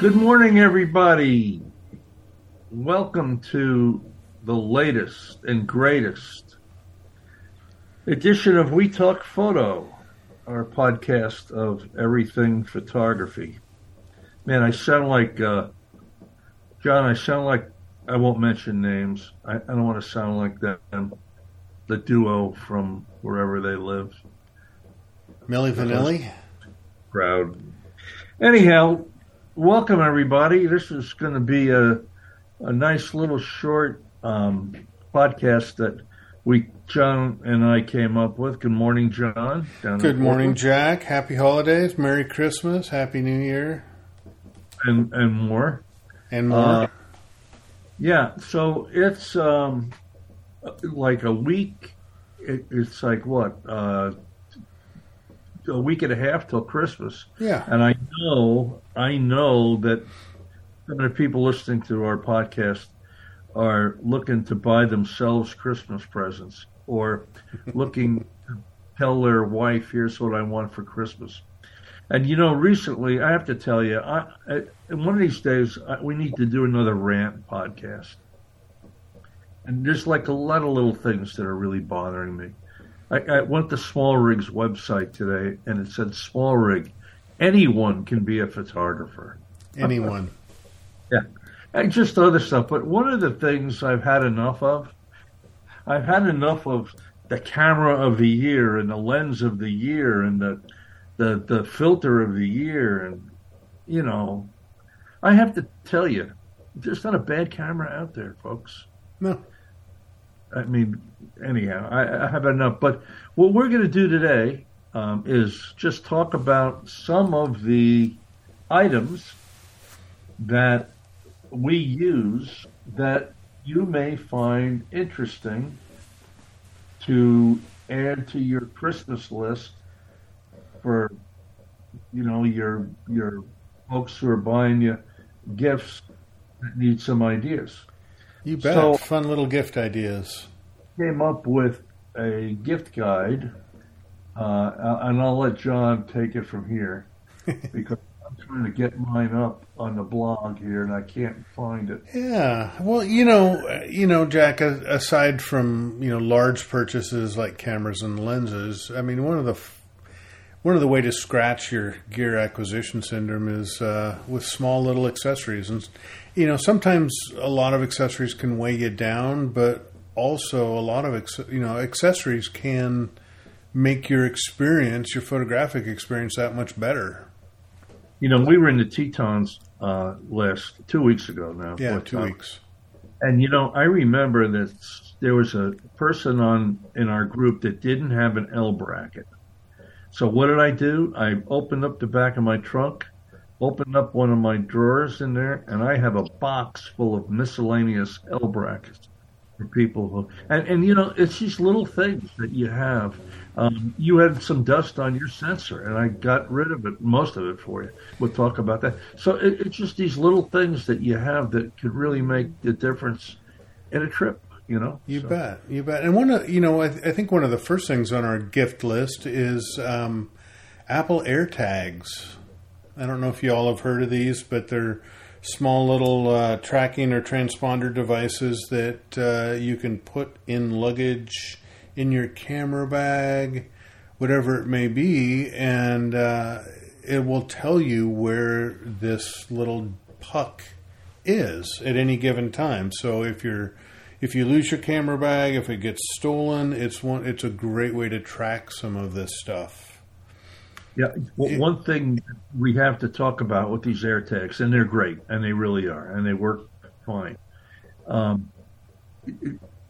Good morning, everybody. Welcome to the latest and greatest edition of We Talk Photo, our podcast of everything photography. Man, I sound like, uh, John, I sound like, I won't mention names. I, I don't want to sound like them, the duo from wherever they live. Milli Vanilli? Proud. Anyhow, welcome everybody. This is going to be a a nice little short um, podcast that we John and I came up with. Good morning, John. Good morning, Jack. Happy holidays, Merry Christmas, Happy New Year, and and more, and more. Uh, yeah, so it's um, like a week. It, it's like what uh, a week and a half till Christmas. Yeah. And I know, I know that some of the people listening to our podcast are looking to buy themselves Christmas presents or looking to tell their wife, here's what I want for Christmas. And you know, recently, I have to tell you, I, I one of these days, I, we need to do another rant podcast. And there's like a lot of little things that are really bothering me. I, I went to Small Rig's website today, and it said Small Rig, anyone can be a photographer. Anyone. yeah, and just other stuff. But one of the things I've had enough of, I've had enough of the camera of the year and the lens of the year and the the the filter of the year and you know, I have to tell you, there's not a bad camera out there, folks. No. I mean, anyhow, I, I have enough. But what we're going to do today um, is just talk about some of the items that we use that you may find interesting to add to your Christmas list for you know your your folks who are buying you gifts that need some ideas. You bet. So, Fun little gift ideas. Came up with a gift guide, uh, and I'll let John take it from here because I'm trying to get mine up on the blog here, and I can't find it. Yeah, well, you know, you know, Jack. Aside from you know large purchases like cameras and lenses, I mean, one of the one of the way to scratch your gear acquisition syndrome is uh, with small little accessories, and you know sometimes a lot of accessories can weigh you down, but also a lot of you know accessories can make your experience, your photographic experience, that much better. You know, we were in the Tetons uh, last two weeks ago now. Yeah, two time. weeks. And you know, I remember that there was a person on in our group that didn't have an L bracket. So what did I do? I opened up the back of my trunk, opened up one of my drawers in there, and I have a box full of miscellaneous L brackets for people who, and, and you know, it's these little things that you have. Um, you had some dust on your sensor, and I got rid of it, most of it for you. We'll talk about that. So it, it's just these little things that you have that could really make the difference in a trip you know. You so. bet, you bet. And one of you know, I, th- I, think one of the first things on our gift list is um, Apple AirTags. I don't know if you all have heard of these, but they're small little uh, tracking or transponder devices that uh, you can put in luggage in your camera bag, whatever it may be, and uh, it will tell you where this little puck is at any given time. So if you're if you lose your camera bag, if it gets stolen, it's one. It's a great way to track some of this stuff. Yeah, well, one thing we have to talk about with these AirTags, and they're great, and they really are, and they work fine. Um,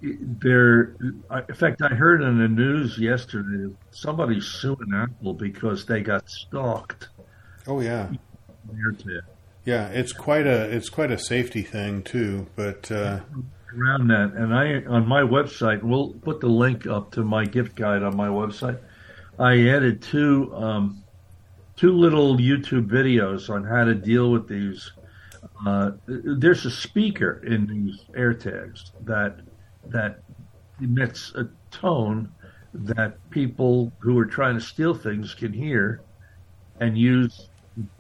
they're, in fact, I heard in the news yesterday somebody's suing Apple because they got stalked. Oh yeah, AirTag. Yeah, it's quite a it's quite a safety thing too, but. Uh, around that, and I on my website, we'll put the link up to my gift guide on my website. I added two um, two little YouTube videos on how to deal with these. Uh, there's a speaker in these AirTags that that emits a tone that people who are trying to steal things can hear and use,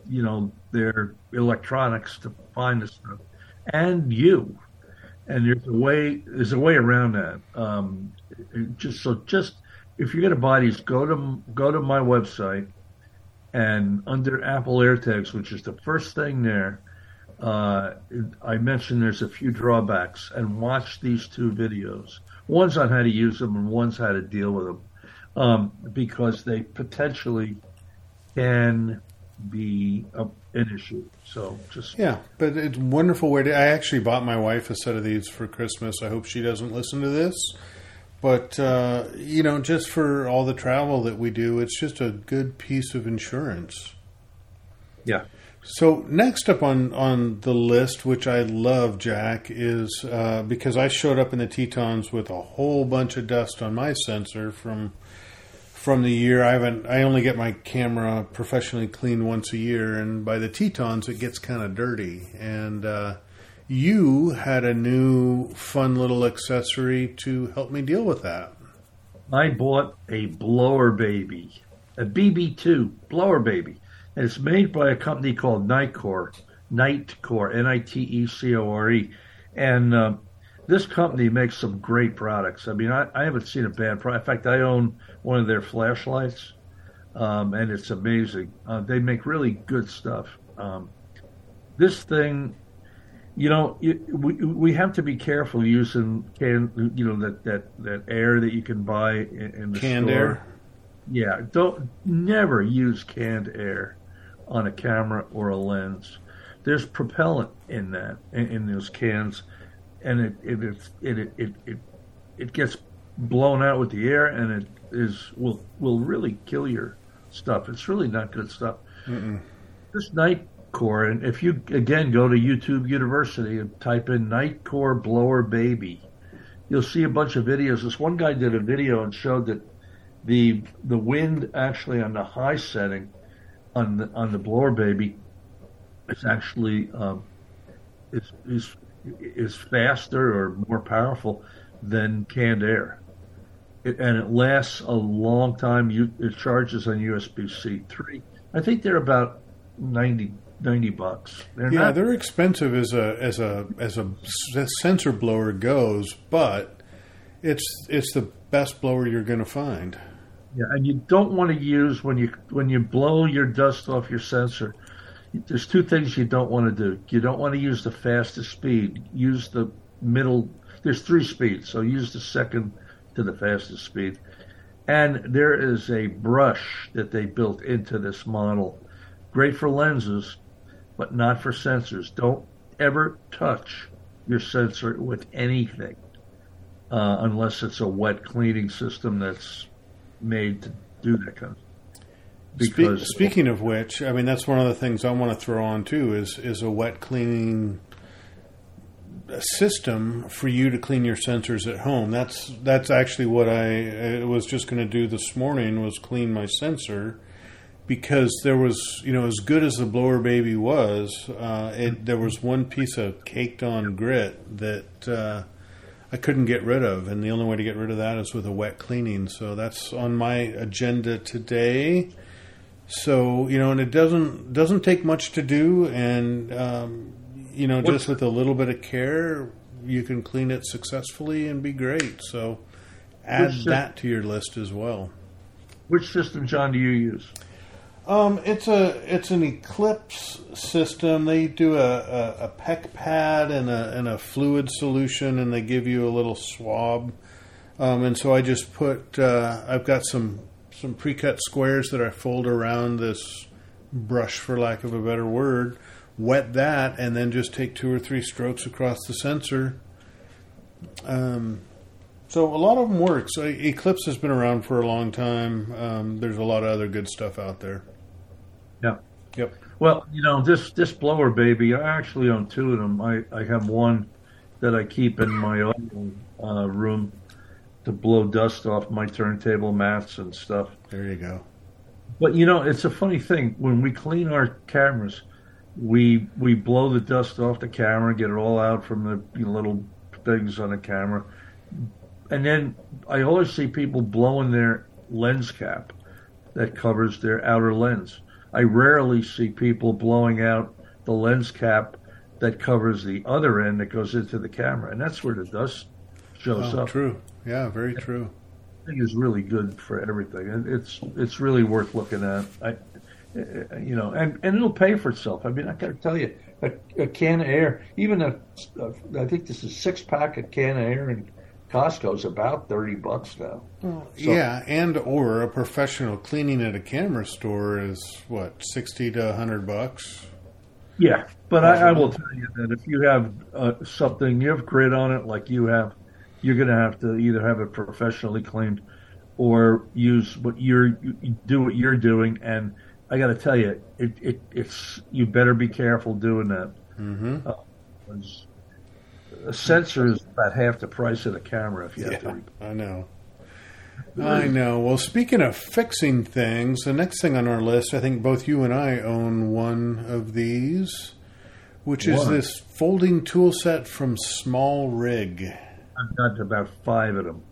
you know, their electronics to find the stuff, and you. And there's a way there's a way around that. Um, just so just if going to buy these, go to go to my website and under Apple AirTags, which is the first thing there, uh, I mentioned there's a few drawbacks, and watch these two videos. One's on how to use them, and one's how to deal with them, um, because they potentially can be a, an issue. So just yeah, but it's a wonderful way to. I actually bought my wife a set of these for Christmas. I hope she doesn't listen to this. But uh, you know, just for all the travel that we do, it's just a good piece of insurance. Yeah. So next up on on the list, which I love, Jack, is uh, because I showed up in the Tetons with a whole bunch of dust on my sensor from from the year. I haven't. I only get my camera professionally cleaned once a year, and by the Tetons, it gets kind of dirty. And uh, you had a new fun little accessory to help me deal with that. I bought a blower baby, a BB2 blower baby, and it's made by a company called Nitecore, Nitecore, N-I-T-E-C-O-R-E, and uh, this company makes some great products. I mean, I, I haven't seen a bad product. In fact, I own one of their flashlights, um, and it's amazing. Uh, they make really good stuff. Um, this thing you know, it, we we have to be careful using can you know that that that air that you can buy in, in the canned store. air. Yeah, don't never use canned air on a camera or a lens. There's propellant in that in, in those cans, and it it it it it it, it gets blown out with the air, and it is will will really kill your stuff. It's really not good stuff. Mm-mm. This night core. And if you again go to YouTube University and type in Nitecore blower baby, you'll see a bunch of videos. This one guy did a video and showed that the the wind actually on the high setting on the on the blower baby is actually um, is is is faster or more powerful than canned air. It, and it lasts a long time. You, it charges on USB C three. I think they're about 90 90 bucks. They're yeah, not... they're expensive as a as a as a sensor blower goes, but it's it's the best blower you're going to find. Yeah, and you don't want to use when you when you blow your dust off your sensor. There's two things you don't want to do. You don't want to use the fastest speed. Use the middle. There's three speeds, so use the second to the fastest speed. And there is a brush that they built into this model, great for lenses, but not for sensors. Don't ever touch your sensor with anything uh, unless it's a wet cleaning system that's made to do that kind of because Spe- speaking of which, I mean that's one of the things I want to throw on too is is a wet cleaning system for you to clean your sensors at home. That's that's actually what I, I was just going to do this morning was clean my sensor because there was, you know, as good as the blower baby was, uh, it, there was one piece of caked on grit that uh, I couldn't get rid of, and the only way to get rid of that is with a wet cleaning. So that's on my agenda today. So you know, and it doesn't doesn't take much to do, and um, you know, just with a little bit of care, you can clean it successfully and be great. So add that to your list as well. Which system, John, do you use? Um, it's a it's an Eclipse system. They do a, a, a PEC pad and a and a fluid solution, and they give you a little swab. Um, and so I just put uh, I've got some some pre-cut squares that I fold around this brush, for lack of a better word. Wet that, and then just take two or three strokes across the sensor. Um, so a lot of them work. So Eclipse has been around for a long time. Um, there's a lot of other good stuff out there. Yeah. Yep. Well, you know this this blower baby. I actually own two of them. I I have one that I keep in my own uh, room to blow dust off my turntable mats and stuff. There you go. But you know, it's a funny thing when we clean our cameras, we we blow the dust off the camera, get it all out from the little things on the camera, and then I always see people blowing their lens cap that covers their outer lens I rarely see people blowing out the lens cap that covers the other end that goes into the camera, and that's where the dust shows Oh, up. true. Yeah, very true. I think is really good for everything. And It's it's really worth looking at. I, uh, you know, and, and it'll pay for itself. I mean, I got to tell you, a, a can of air, even a, a, I think this is six pack of can of air in Costco is about thirty bucks now. Well, So- yeah, and or a professional cleaning at a camera store is what sixty to hundred bucks. Yeah, but I, I will tell you that if you have uh, something, you have grit on it like you have, you're going to have to either have it professionally cleaned or use what you're you do what you're doing. And I got to tell you, it, it it's you better be careful doing that. Mm-hmm. It's- A sensor is about half the price of the camera if you have to. I know. I know. Well, speaking of fixing things, the next thing on our list, I think both you and I own one of these, which is What? this folding tool set from Small Rig. I've got about five of them.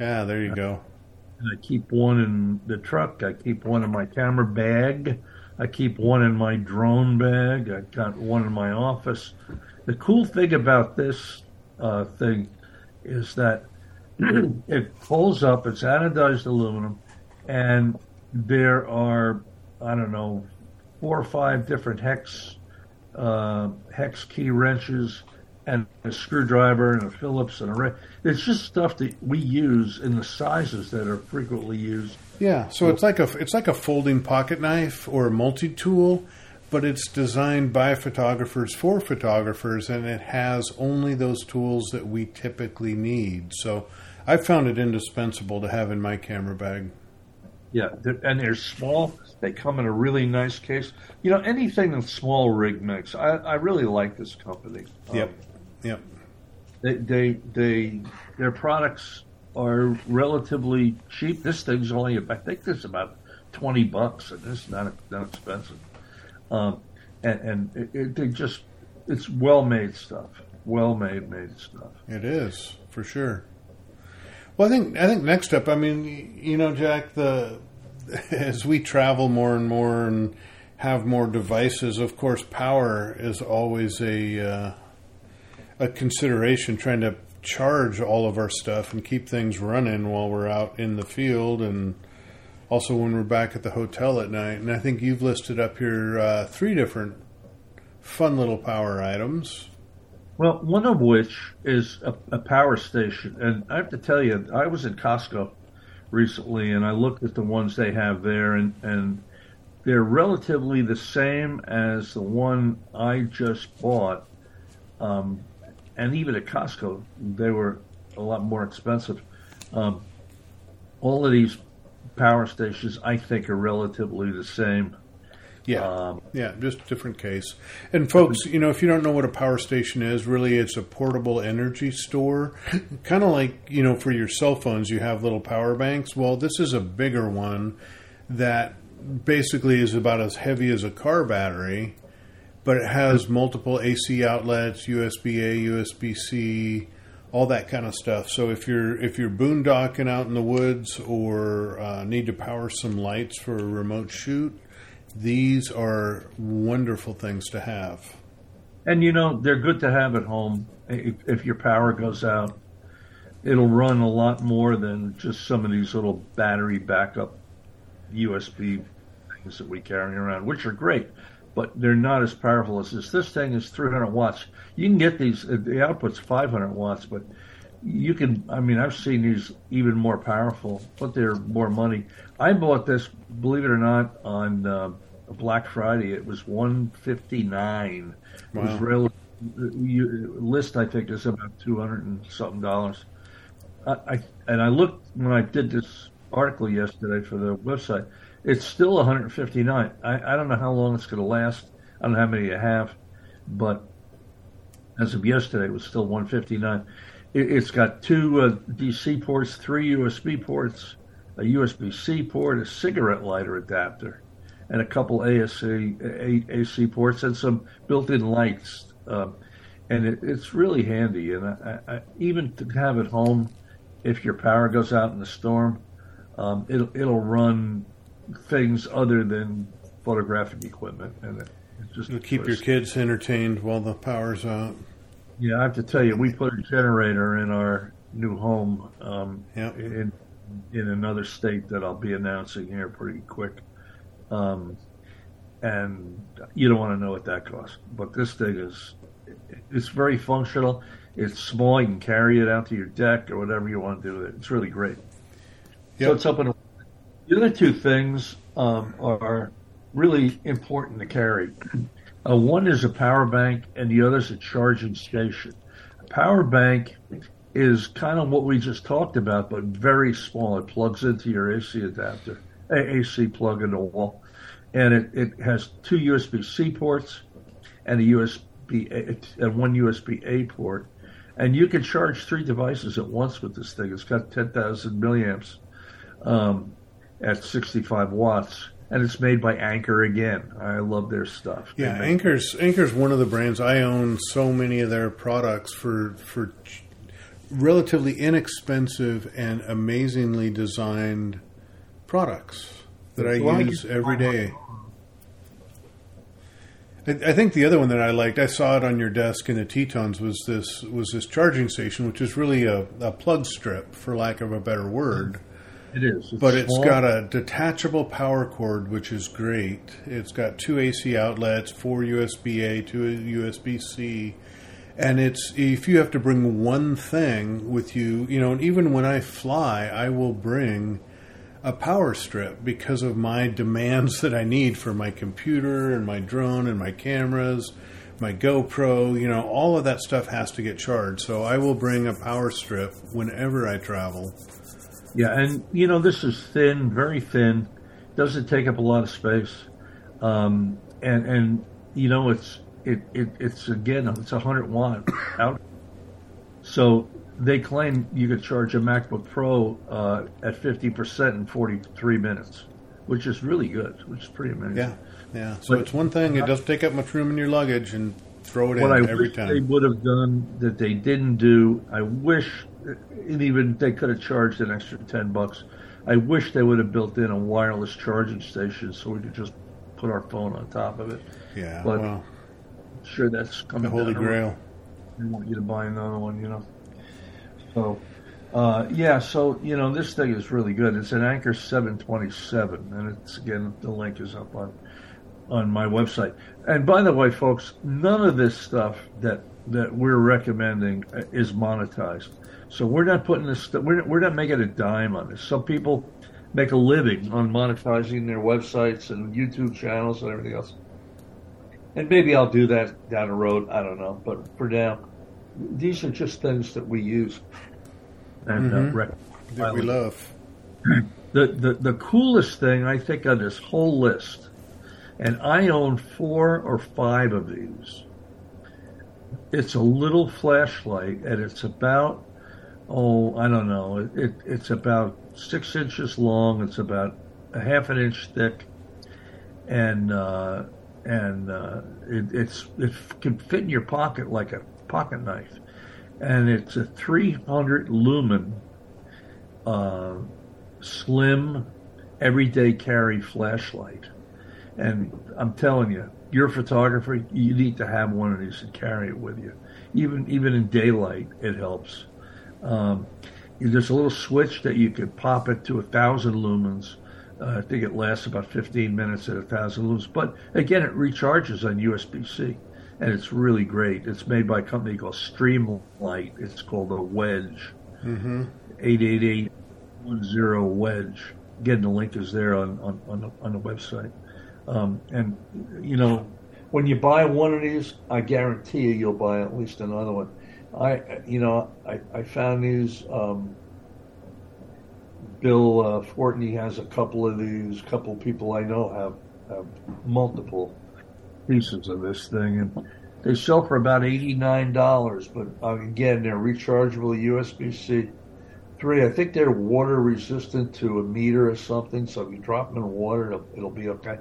Yeah, there you go. And I keep one in the truck. I keep one in my camera bag. I keep one in my drone bag. I've got one in my office. The cool thing about this uh, thing is that it pulls up. It's anodized aluminum, and there are I don't know four or five different hex uh, hex key wrenches and a screwdriver and a Phillips and a ra- it's just stuff that we use in the sizes that are frequently used. Yeah, so it's like a it's like a folding pocket knife or a multi tool, but it's designed by photographers for photographers, and it has only those tools that we typically need. So I found it indispensable to have in my camera bag. Yeah, and they're small. They come in a really nice case. You know, anything Small Rig makes, I, I really like this company. Um, Yep, they, they they their products are relatively cheap. This thing's only I think this is about twenty bucks, and it's not not expensive. Um, and and it, it, they just it's well made stuff, well made made stuff. It is for sure. Well, I think I think next up, I mean, you know, Jack, the as we travel more and more and have more devices, of course, power is always a uh, a consideration. Trying to charge all of our stuff and keep things running while we're out in the field, and also when we're back at the hotel at night. And I think you've listed up here uh, three different fun little power items. Well, one of which is a, a power station, and I have to tell you, I was in Costco recently, and I looked at the ones they have there, and and they're relatively the same as the one I just bought. Um, and even at Costco, they were a lot more expensive. Um, all of these power stations, I think, are relatively the same. Yeah. Um, Yeah, just different case. And folks, you know, if you don't know what a power station is, really it's a portable energy store. kind of like, you know, for your cell phones, you have little power banks. Well, this is a bigger one that basically is about as heavy as a car battery, but it has multiple AC outlets, USB A, USB C, all that kind of stuff. So if you're if you're boondocking out in the woods or uh, need to power some lights for a remote shoot, these are wonderful things to have. And you know, they're good to have at home. If, if your power goes out, it'll run a lot more than just some of these little battery backup USB things that we carry around, which are great, but they're not as powerful as this. This thing is 300 watts. You can get these, uh, the output's 500 watts, but you can, I mean, I've seen these even more powerful, but they're more money. I bought this, believe it or not, on uh, Black Friday. It was 159 wow. It was Wow. real, you, list, I think, is about 200 and something dollars. I, I and I looked when I did this article yesterday for the website. It's still 159. I, I don't know how long it's going to last. I don't know how many you have, but as of yesterday, it was still 159. It, it's got two uh, DC ports, three USB ports, a USB C port, a cigarette lighter adapter, and a couple ASC A, AC ports and some built-in lights. Um, and it, it's really handy. And I, I, even to have it home, if your power goes out in the storm, um, it'll it'll run things other than photographic equipment, and it, just To keep your kids entertained while the power's out. Yeah, I have to tell you, we put a generator in our new home um, Yep. in in another state that I'll be announcing here pretty quick. Um, and you don't want to know what that costs, but this thing is it's very functional. It's small. You can carry it out to your deck or whatever you want to do with it. It's really great. So it's up and the other two things um, are really important to carry. Uh, one is a power bank, and the other is a charging station. A power bank is kind of what we just talked about, but very small. It plugs into your AC adapter, AC plug in the wall, and it, it has two USB C ports and a USB and one USB A port, and you can charge three devices at once with this thing. It's got 10,000 milliamps um, at 65 watts, and it's made by Anker again. I love their stuff. Yeah, make- Anker's Anker's one of the brands I own. So many of their products for for ch- relatively inexpensive and amazingly designed products that I Well, use get- every day. I, I think the other one that I liked, I saw it on your desk in the Tetons, was this was this charging station, which is really a, a plug strip, for lack of a better word. It is, But it's small. got a detachable power cord, which is great. It's got two AC outlets, four USB A, two USB C, and it's if you have to bring one thing with you, you know, and even when I fly, I will bring a power strip because of my demands that I need for my computer and my drone and my cameras, my GoPro, you know, all of that stuff has to get charged. So I will bring a power strip whenever I travel. Yeah, and you know this is thin, very thin. Doesn't take up a lot of space, um, and and you know it's it, it it's again it's a hundred watt out. So they claim you could charge a MacBook Pro uh, at fifty percent in forty three minutes, which is really good, which is pretty amazing. Yeah, yeah. So But- it's one thing; it doesn't take up much room in your luggage, and throw it what I in every wish they would have done that they didn't do. I wish, and even they could have charged an extra ten bucks. I wish they would have built in a wireless charging station so we could just put our phone on top of it. Yeah, but- well, Sure, that's coming. the holy grail. I want you to buy another one, you know. So, uh, yeah, so you know this thing is really good. It's an Anker 727, and it's again the link is up on on my website. And by the way, folks, none of this stuff that that we're recommending is monetized. So we're not putting this. st- We're we're not making a dime on this. Some people make a living on monetizing their websites and YouTube channels and everything else. And maybe I'll do that down the road. I don't know. But for now, these are just things that we use and uh, Mhm. rec- That we love. the, the the coolest thing I think on this whole list, and I own four or five of these. It's a little flashlight, and it's about oh I don't know it, it it's about six inches long. It's about a half an inch thick, and uh, and uh, it, it's it can fit in your pocket like a pocket knife, and it's a 300 lumen. Uh, slim, everyday carry flashlight. And I'm telling you, your photographer, you need to have one of these and carry it with you. Even even in daylight, it helps. Um, there's a little switch that you could pop it to a thousand lumens. Uh, I think it lasts about 15 minutes at a thousand lumens. But again, it recharges on USB-C, and it's really great. It's made by a company called Streamlight. It's called a Wedge. Mm-hmm. 888 10 wedge. Again, the link is there on, on, on, the, on the website. Um, and, you know, when you buy one of these, I guarantee you you'll buy at least another one. I, you know, I, I found these, um, Bill uh, Fortney has a couple of these, a couple people I know have, have multiple pieces of this thing. And they sell for about $89, but uh, again, they're rechargeable USB-C three. I think they're water resistant to a meter or something. So if you drop them in water, it'll, it'll be okay.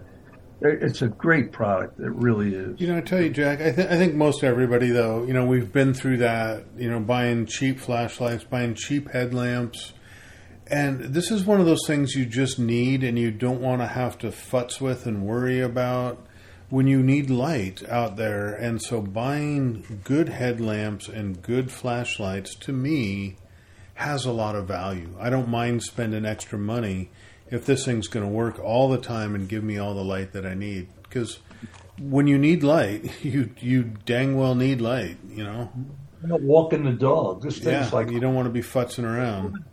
It's a great product. It really is. You know, I tell you, Jack, I, th- I think most everybody, though, you know, we've been through that, you know, buying cheap flashlights, buying cheap headlamps. And this is one of those things you just need and you don't want to have to futz with and worry about when you need light out there. And so buying good headlamps and good flashlights to me has a lot of value. I don't mind spending extra money if this thing's going to work all the time and give me all the light that I need. Because when you need light, you you dang well need light, you know. Not walking the dog. This thing's Yeah, like you don't want to be futzing around.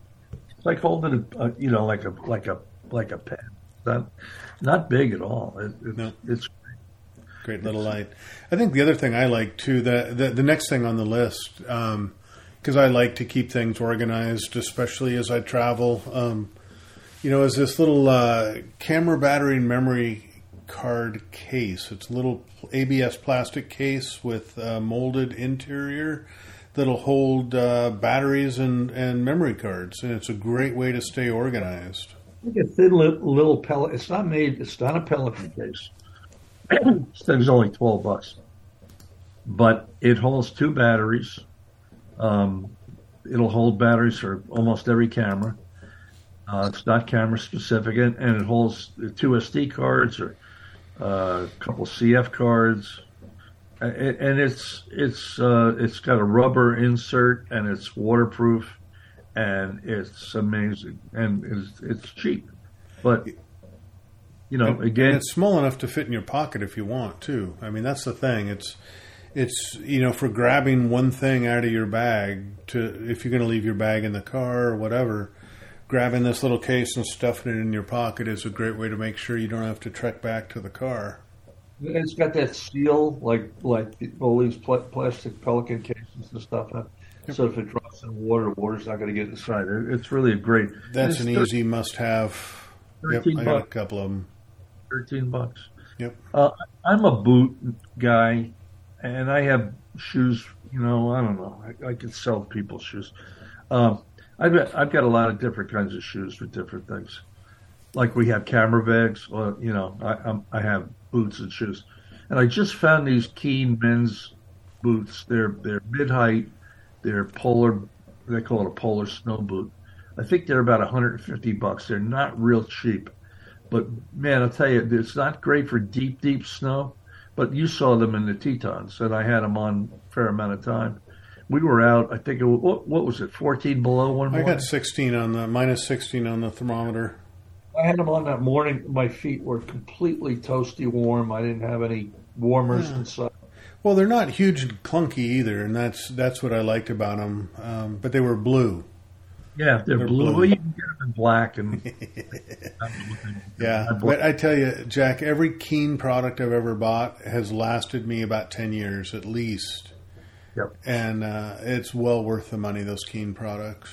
it's like holding a, a you know like a like a like a pen. Not not big at all. It, it's, No. it's Great little light. I think the other thing I like too, the the, the next thing on the list, because I like to keep things organized, especially as I travel. Um, you know, is this little uh, camera battery and memory card case. It's a little ABS plastic case with molded interior that'll hold uh, batteries and, and memory cards, and it's a great way to stay organized. like a thin li- little pellet. It's not made. It's not a Pelican case. this thing's only twelve bucks, but it holds two batteries. Um, it'll hold batteries for almost every camera. Uh, it's not camera specific, and, and it holds two SD cards or uh, a couple CF cards, and, and it's it's uh, it's got a rubber insert and it's waterproof, and it's amazing, and it's it's cheap, but you know And again, it's small enough to fit in your pocket if you want too. I mean, that's the thing. It's it's you know for grabbing one thing out of your bag to if you're going to leave your bag in the car or whatever. Grabbing this little case and stuffing it in your pocket is a great way to make sure you don't have to trek back to the car. It's got that seal, like like all these pl- plastic Pelican cases and stuff. uh, So if it drops in water, the water's not going to get inside. It's really a great. That's an thir- easy must-have. Yep, 13 I got a couple of them. Thirteen bucks. Yep. Uh, I'm a boot guy, and I have shoes. You know, I don't know. I, I could sell people shoes. Um, I've got, I've got a lot of different kinds of shoes for different things. Like we have camera bags, or you know, I I'm, I have boots and shoes, and I just found these Keen men's boots. They're they're mid height. They're polar. They call it a polar snow boot. I think they're about 150 bucks. They're not real cheap, but man, I'll tell you, it's not great for deep, deep snow. But you saw them in the Tetons, and I had them on a fair amount of time. We were out. I think it was, what, what was it? 14 below one I got 16 on the minus 16 on the thermometer. I had them on that morning. My feet were completely toasty warm. I didn't have any warmers Yeah. inside. Well, they're not huge and clunky either, and that's that's what I liked about them. Um, but they were blue. Yeah, they're, They're blue. blue. Well, you can get them in black and Yeah, but I tell you, Jack, every Keen product I've ever bought has lasted me about 10 years at least. Yep. And uh, it's well worth the money, those Keen products.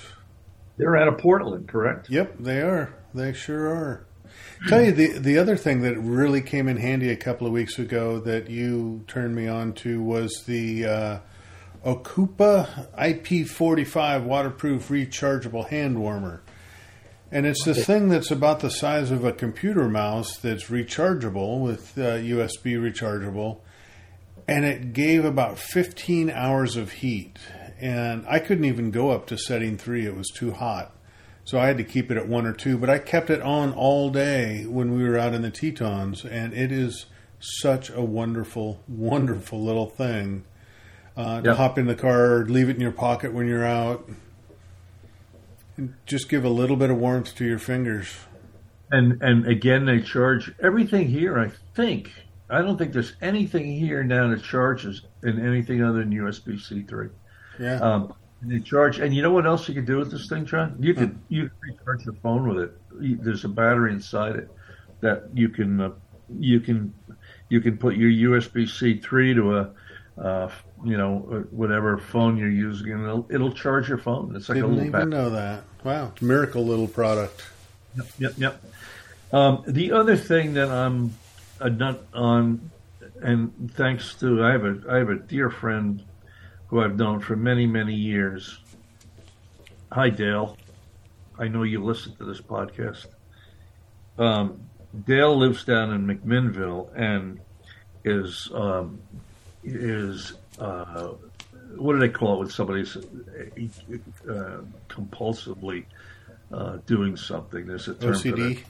they're out of Portland, correct? Yep, they are. They sure are. Tell you the the other thing that really came in handy a couple of weeks ago that you turned me on to was the uh, Ocoopa IP45 waterproof rechargeable hand warmer. And it's this thing that's about the size of a computer mouse that's rechargeable with uh, USB rechargeable. And it gave about 15 hours of heat. And I couldn't even go up to setting three, it was too hot. So I had to keep it at one or two, but I kept it on all day when we were out in the Tetons, and it is such a wonderful, wonderful little thing. Uh, to hop in the car, leave it in your pocket when you're out, and just give a little bit of warmth to your fingers. And and again, they charge everything here. I think I don't think there's anything here now that charges in anything other than USB C three. Yeah, Um, charge, and you know what else you can do with this thing, John? You could you can recharge your phone with it. There's a battery inside it that you can uh, you can you can put your USB C three to a uh, you know whatever phone you're using, and it'll, it'll charge your phone. It's like a didn't little even battery. know that. Wow, It's miracle little product. Yep, yep, yep. Um, the other thing that I'm a on, and thanks to I have a I have a dear friend who I've known for many many years. Hi Dale, I know you listen to this podcast. Um, Dale lives down in McMinnville and is um, is uh, what do they call it when somebody's uh, compulsively uh, doing something. There's a term for that.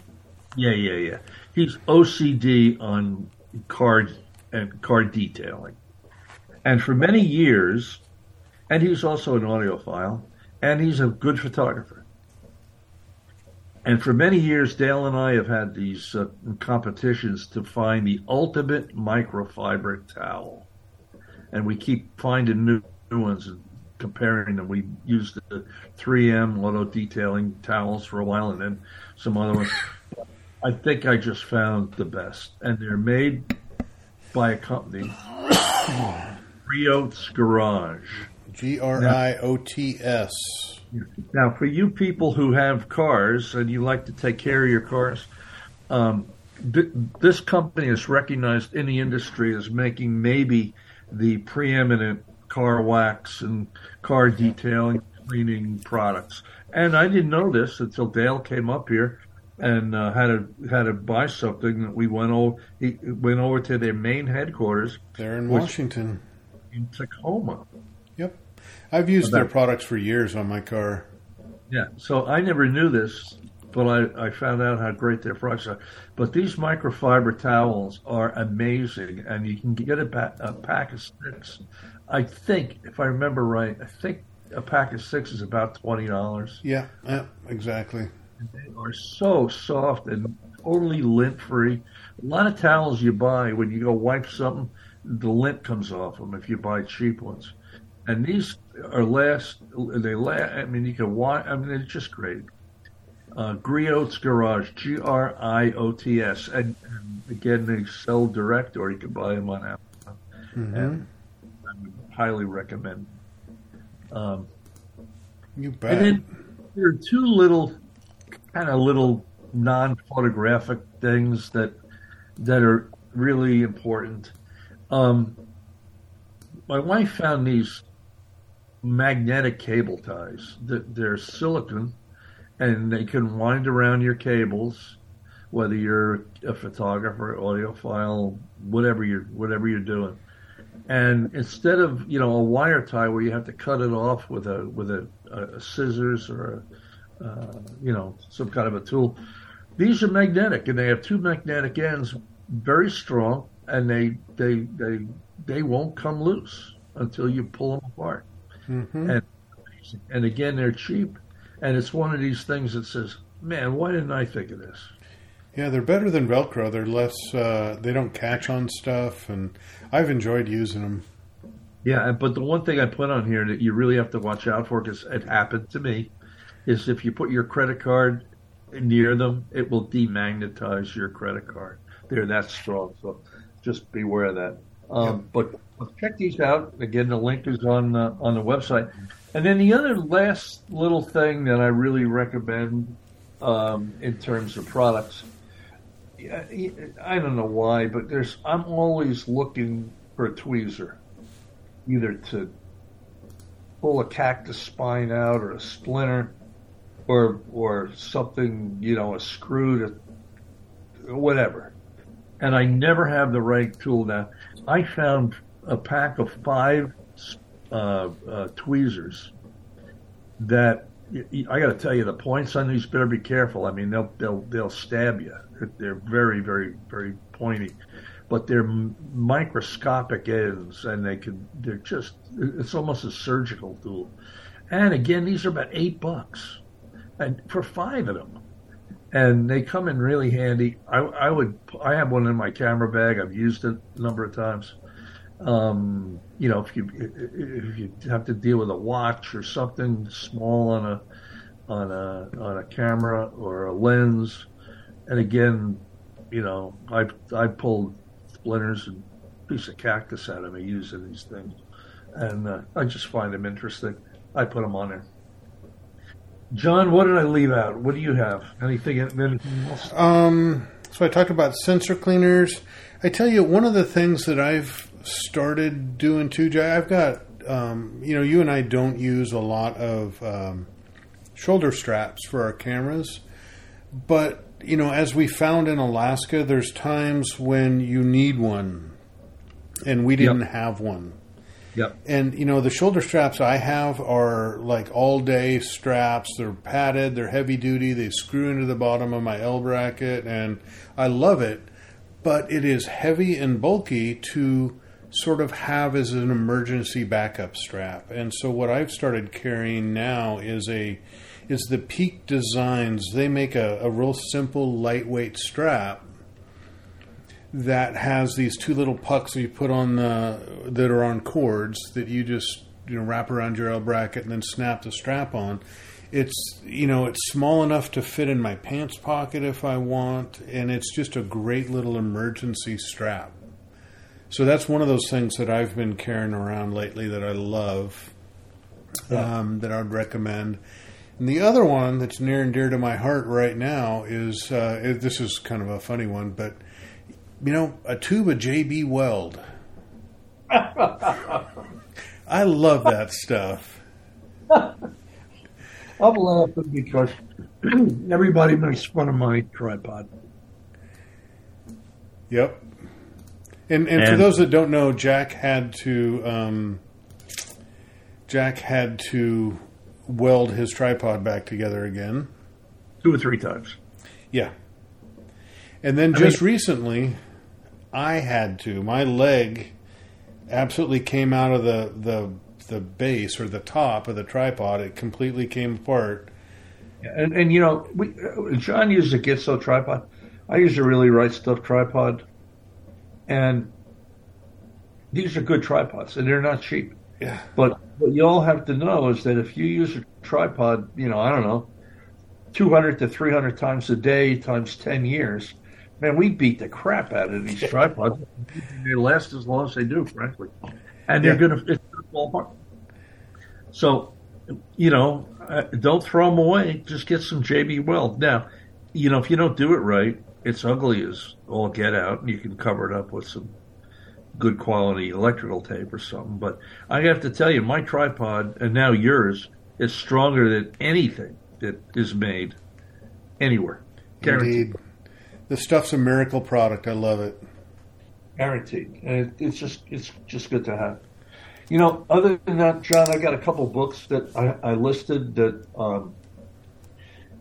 Yeah, yeah, yeah. He's OCD on card and card detailing, and for many years, and he's also an audiophile, and he's a good photographer. And for many years, Dale and I have had these uh, competitions to find the ultimate microfiber towel, and we keep finding new, new ones and comparing them. We used the 3M auto detailing towels for a while, and then some other ones. I think I just found the best, and they're made by a company, Griots Garage. G R I O T S. Now, for you people who have cars and you like to take care of your cars, um, th- this company is recognized in the industry as making maybe the preeminent car wax and car detailing cleaning products. And I didn't know this until Dale came up here and uh, had to had to buy something. That we went over he went over to their main headquarters They're in Washington. in Tacoma. Yep. I've used their products for years on my car. Yeah, so I never knew this, but I, I found out how great their products are. But these microfiber towels are amazing, and you can get a, pa- a pack of six. I think, if I remember right, I think a pack of six is about twenty dollars. Yeah, yeah, exactly. They are so soft and totally lint free. A lot of towels you buy when you go wipe something, the lint comes off them if you buy cheap ones. And these are last. They last. I mean, you can wash. I mean, it's just great. Uh, Griots Garage, G R I O T S, and, and again they sell direct, or you can buy them on Amazon. hmm And I would highly recommend. Um, You bet. and then there are two little, kind of little non-photographic things that that are really important. Um, my wife found these magnetic cable ties. They're silicon, and they can wind around your cables, whether you're a photographer, audiophile, whatever you're whatever you're doing. And instead of you know a wire tie where you have to cut it off with a with a, a scissors or a, uh, you know some kind of a tool, these are magnetic and they have two magnetic ends, very strong, and they they they they won't come loose until you pull them apart. hmm And and again, they're cheap, and it's one of these things that says, "Man, why didn't I think of this?" Yeah, they're better than Velcro. They're less. Uh, they don't catch on stuff, and I've enjoyed using them. Yeah, but the one thing I put on here that you really have to watch out for, because it happened to me, is if you put your credit card near them, it will demagnetize your credit card. They're that strong, so just beware of that. Um, But check these out. Again, the link is on uh, on the website. And then the other last little thing that I really recommend um, in terms of products, yeah, I don't know why, but there's I'm always looking for a tweezer either to pull a cactus spine out or a splinter or or something, you know, a screw to whatever. And I never have the right tool now. I found a pack of five uh, uh, tweezers that I got to tell you the points on these better be careful. I mean they'll they'll they'll stab you. They're very very very pointy but they're microscopic ends and they can they're just it's almost a surgical tool and again these are about eight bucks and for five of them. And they come in really handy. I i would i have one in my camera bag. I've used it a number of times. Um you know if you if you have to deal with a watch or something small on a on a on a camera or a lens. And again you know i've i pulled splinters and piece of cactus out of me using these things, and uh, I just find them interesting. I put them on there. John, what did I leave out? What do you have? Anything? anything else? Um, so I talked about sensor cleaners. I tell you, one of the things that I've started doing too, Jay, I've got, um, you know, you and I don't use a lot of um, shoulder straps for our cameras, but you know, as we found in Alaska, there's times when you need one, and we didn't Yep. have one. Yep. And you know the shoulder straps I have are like all day straps. They're padded. They're heavy duty. They screw into the bottom of my L bracket, and I love it. But it is heavy and bulky to sort of have as an emergency backup strap. And so what I've started carrying now is a is the Peak Designs. They make a, a real simple, lightweight strap that has these two little pucks that you put on the that are on cords that you just you know wrap around your L bracket and then snap the strap on. It's you know it's small enough to fit in my pants pocket if I want, and it's just a great little emergency strap. So that's one of those things that I've been carrying around lately that I love, um, that I'd recommend. And the other one that's near and dear to my heart right now is uh, it, this is kind of a funny one, but you know, a tube of JB Weld. I love that stuff. I'm laughing because everybody makes fun of my tripod. Yep. And, and, for those that don't know, Jack had to um, Jack had to weld his tripod back together again. Two or three times. Yeah. And then I just mean- recently, I had to. My leg absolutely came out of the, the the base or the top of the tripod. It completely came apart. And, and you know, we, uh, John used a Gitzo tripod. I use a really right stuff tripod. And these are good tripods, and they're not cheap. Yeah. But what you all have to know is that if you use a tripod, you know, I don't know, 200 to 300 times a day times 10 years, man, we beat the crap out of these tripods. They last as long as they do, frankly. And they're Yeah. going to fall apart. So, you know, uh, don't throw them away. Just get some JB Weld. Now, you know, if you don't do it right, it's ugly as all get out, and you can cover it up with some good quality electrical tape or something. But I have to tell you, my tripod and now yours is stronger than anything that is made anywhere. Guaranteed. Indeed. The stuff's a miracle product. I love it. Guaranteed. And it, it's just it's just good to have. You know, other than that, John, I got a couple books that I, I listed that um,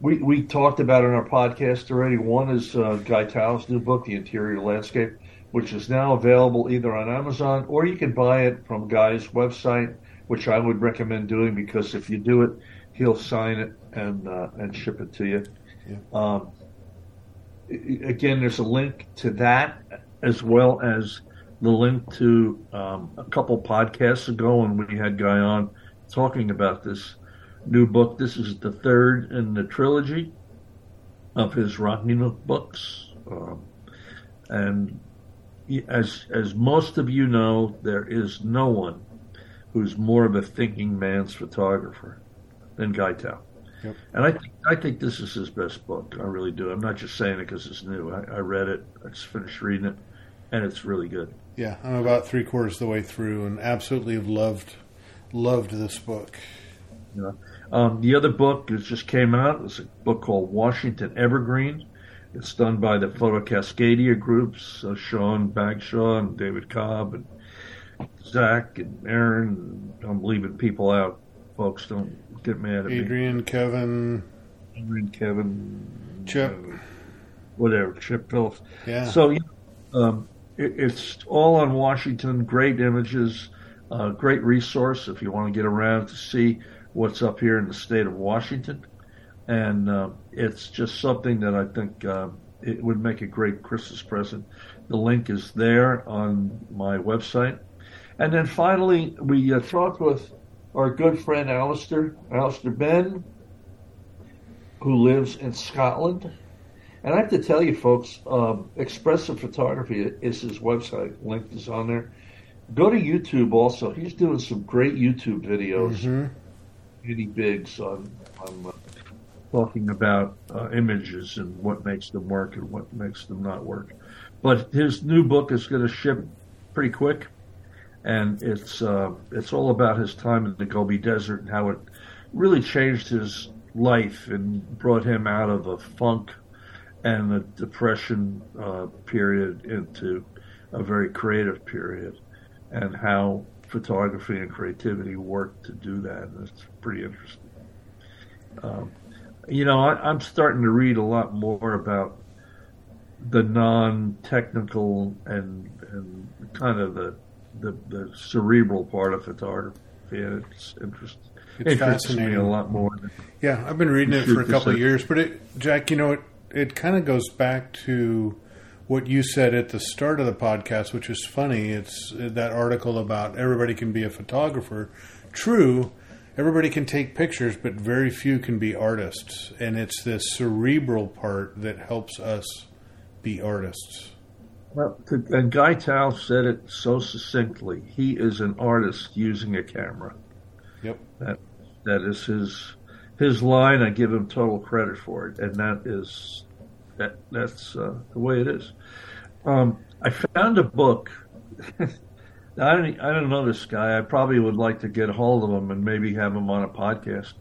we we talked about in our podcast already. One is uh, Guy Tal's new book, The Interior Landscape, which is now available either on Amazon or you can buy it from Guy's website, which I would recommend doing because if you do it, he'll sign it and uh, and ship it to you. Yeah. Um, again, there's a link to that as well as the link to um, a couple podcasts ago when we had Guy on talking about this new book. This is the third in the trilogy of his Rocky Nook books, um, and as as most of you know, there is no one who's more of a thinking man's photographer than Guy Tal. Yep. And I think I think this is his best book. I really do. I'm not just saying it because it's new. I, I read it. I just finished reading it, and it's really good. Yeah, I'm about three quarters of the way through, and absolutely have loved loved this book. Know, um, the other book that just came out is a book called Washington Evergreen. It's done by the Photo Cascadia groups, uh, Sean Bagshaw and David Cobb and Zach and Erin. I'm leaving people out, folks. Don't get mad at me. Adrian, Kevin, Adrian, Kevin, Chip. uh, whatever, Chip Phillips. yeah, So um, it, it's all on Washington. Great images, uh, great resource if you want to get around to see what's up here in the state of Washington. And uh, it's just something that I think uh, it would make a great Christmas present. The link is there on my website. And then finally, we uh, talked with our good friend Alister, Alister Benn, who lives in Scotland. And I have to tell you, folks, um, Expressive Photography is his website. Link is on there. Go to YouTube also. He's doing some great YouTube videos. Mhm. Eddie Biggs on, on uh, talking about uh, images and what makes them work and what makes them not work. But his new book is going to ship pretty quick, and it's uh, it's all about his time in the Gobi Desert and how it really changed his life and brought him out of a funk and a depression uh, period into a very creative period, and how photography and creativity work to do that. And it's pretty interesting. Um, you know, I, I'm starting to read a lot more about the non-technical and and kind of the the, the cerebral part of photography. And it's interest, It's interests me fascinating. a lot more. Than, Yeah, I've been reading it for a couple of years, but it, Jack, you know, it it kind of goes back to what you said at the start of the podcast, which is funny. It's uh, that article about everybody can be a photographer. True, everybody can take pictures, but very few can be artists, and it's this cerebral part that helps us be artists. Well, and Guy Tal said it so succinctly. He is an artist using a camera. Yep. That that is his his line. I give him total credit for it, and that is that that's uh, the way it is. Um, I found a book. I don't I don't know this guy. I probably would like to get a hold of him and maybe have him on a podcast.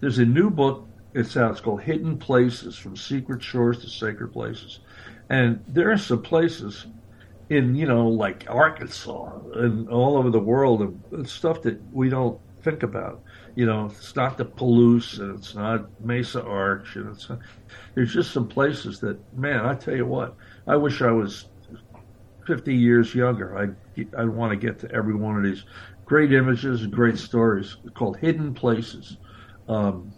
There's a new book. It's out. It's called Hidden Places: From Secret Shores to Sacred Places, and there are some places in you know like Arkansas and all over the world and stuff that we don't think about. You know, it's not the Palouse and it's not Mesa Arch and it's not, there's just some places that man, I tell you what, I wish I was 50 years younger. I I want to get to every one of these great images and great stories called Hidden Places. Um,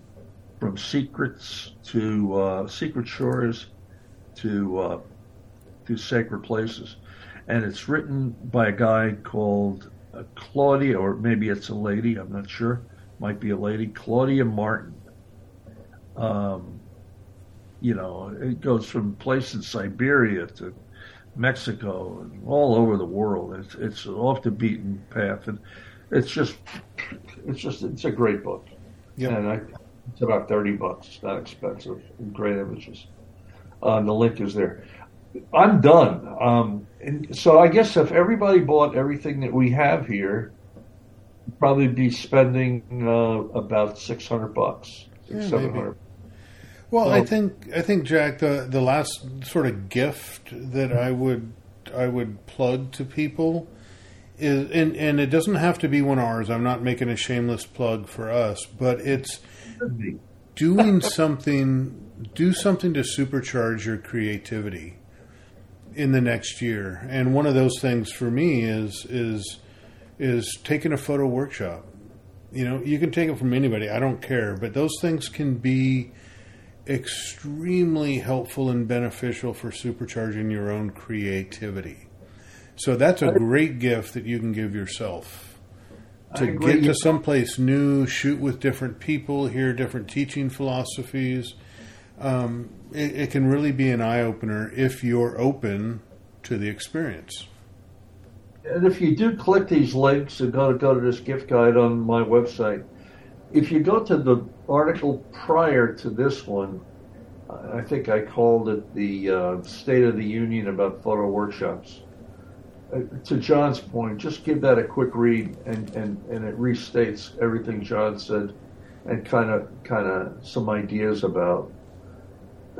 from secrets to uh, secret shores to uh, to sacred places, and it's written by a guy called uh, Claudia, or maybe it's a lady. I'm not sure. Might be a lady, Claudia Martin. Um, you know, it goes from place in Siberia to Mexico and all over the world. It's it's off the beaten path, and it's just it's just it's a great book. Yeah, And I, it's about thirty bucks. It's not expensive. and Great images. Uh, the link is there. I'm done. Um, and so I guess if everybody bought everything that we have here, probably be spending uh, about six hundred bucks, Yeah, seven hundred. Well, So- I think I think Jack, the the last sort of gift that I would I would plug to people is, and and it doesn't have to be one of ours. I'm not making a shameless plug for us, but it's doing something do something to supercharge your creativity in the next year. And one of those things for me is is is taking a photo workshop. You know, you can take it from anybody. I don't care, but those things can be extremely helpful and beneficial for supercharging your own creativity. So that's a great gift that you can give yourself to get to someplace new, shoot with different people, hear different teaching philosophies. Um, it, it can really be an eye opener if you're open to the experience. And if you do click these links and go to go to this gift guide on my website, if you go to the article prior to this one, I think I called it the uh, State of the Union about photo workshops. Uh, to John's point, just give that a quick read, and, and, and it restates everything John said, and kind of kind of some ideas about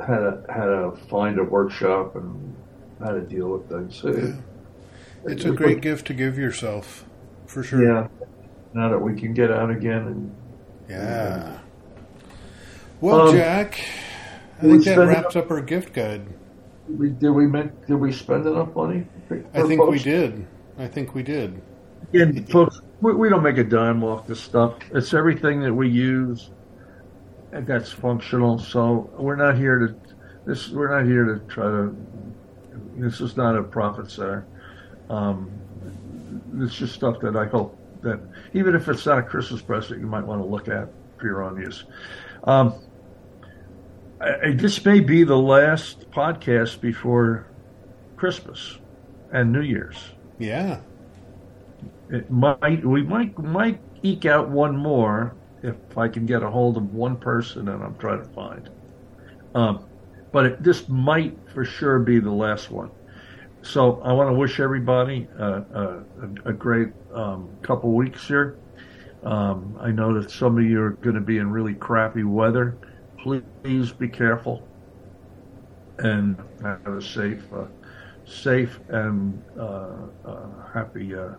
how to how to find a workshop and how to deal with things. It- It's a great gift to give yourself, for sure. yeah. Now that we can get out again and Yeah. Well, Um, Jack, I think that wraps up our gift guide. we, did we make, did we spend enough money? For I think we did. I think we did. And folks, we, we don't make a dime off this stuff. It's everything that we use and that's functional. So we're not here to this. We're not here to try to. This is not a profit center. Um, it's just stuff that I hope that even if it's not a Christmas present, you might want to look at for your own use. Um, I, I- this may be the last podcast before Christmas and New Year's. Yeah. It might we might might eke out one more if I can get a hold of one person and I'm trying to find. Um, but it, this might for sure be the last one. So I want to wish everybody uh, a, a great um, couple weeks here. Um, I know that some of you are going to be in really crappy weather. Please be careful and have a safe, uh, safe and uh, uh, happy uh,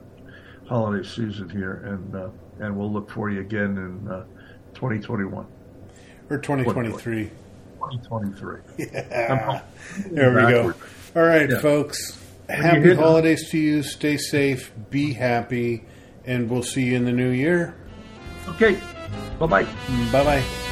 holiday season here, and uh, and we'll look for you again in uh, 2021, Or 2023. 2023. Yeah. There we go. All right, Yeah. folks. Happy holidays to you. Stay safe. Be happy. And we'll see you in the new year. Okay, bye bye. Bye bye.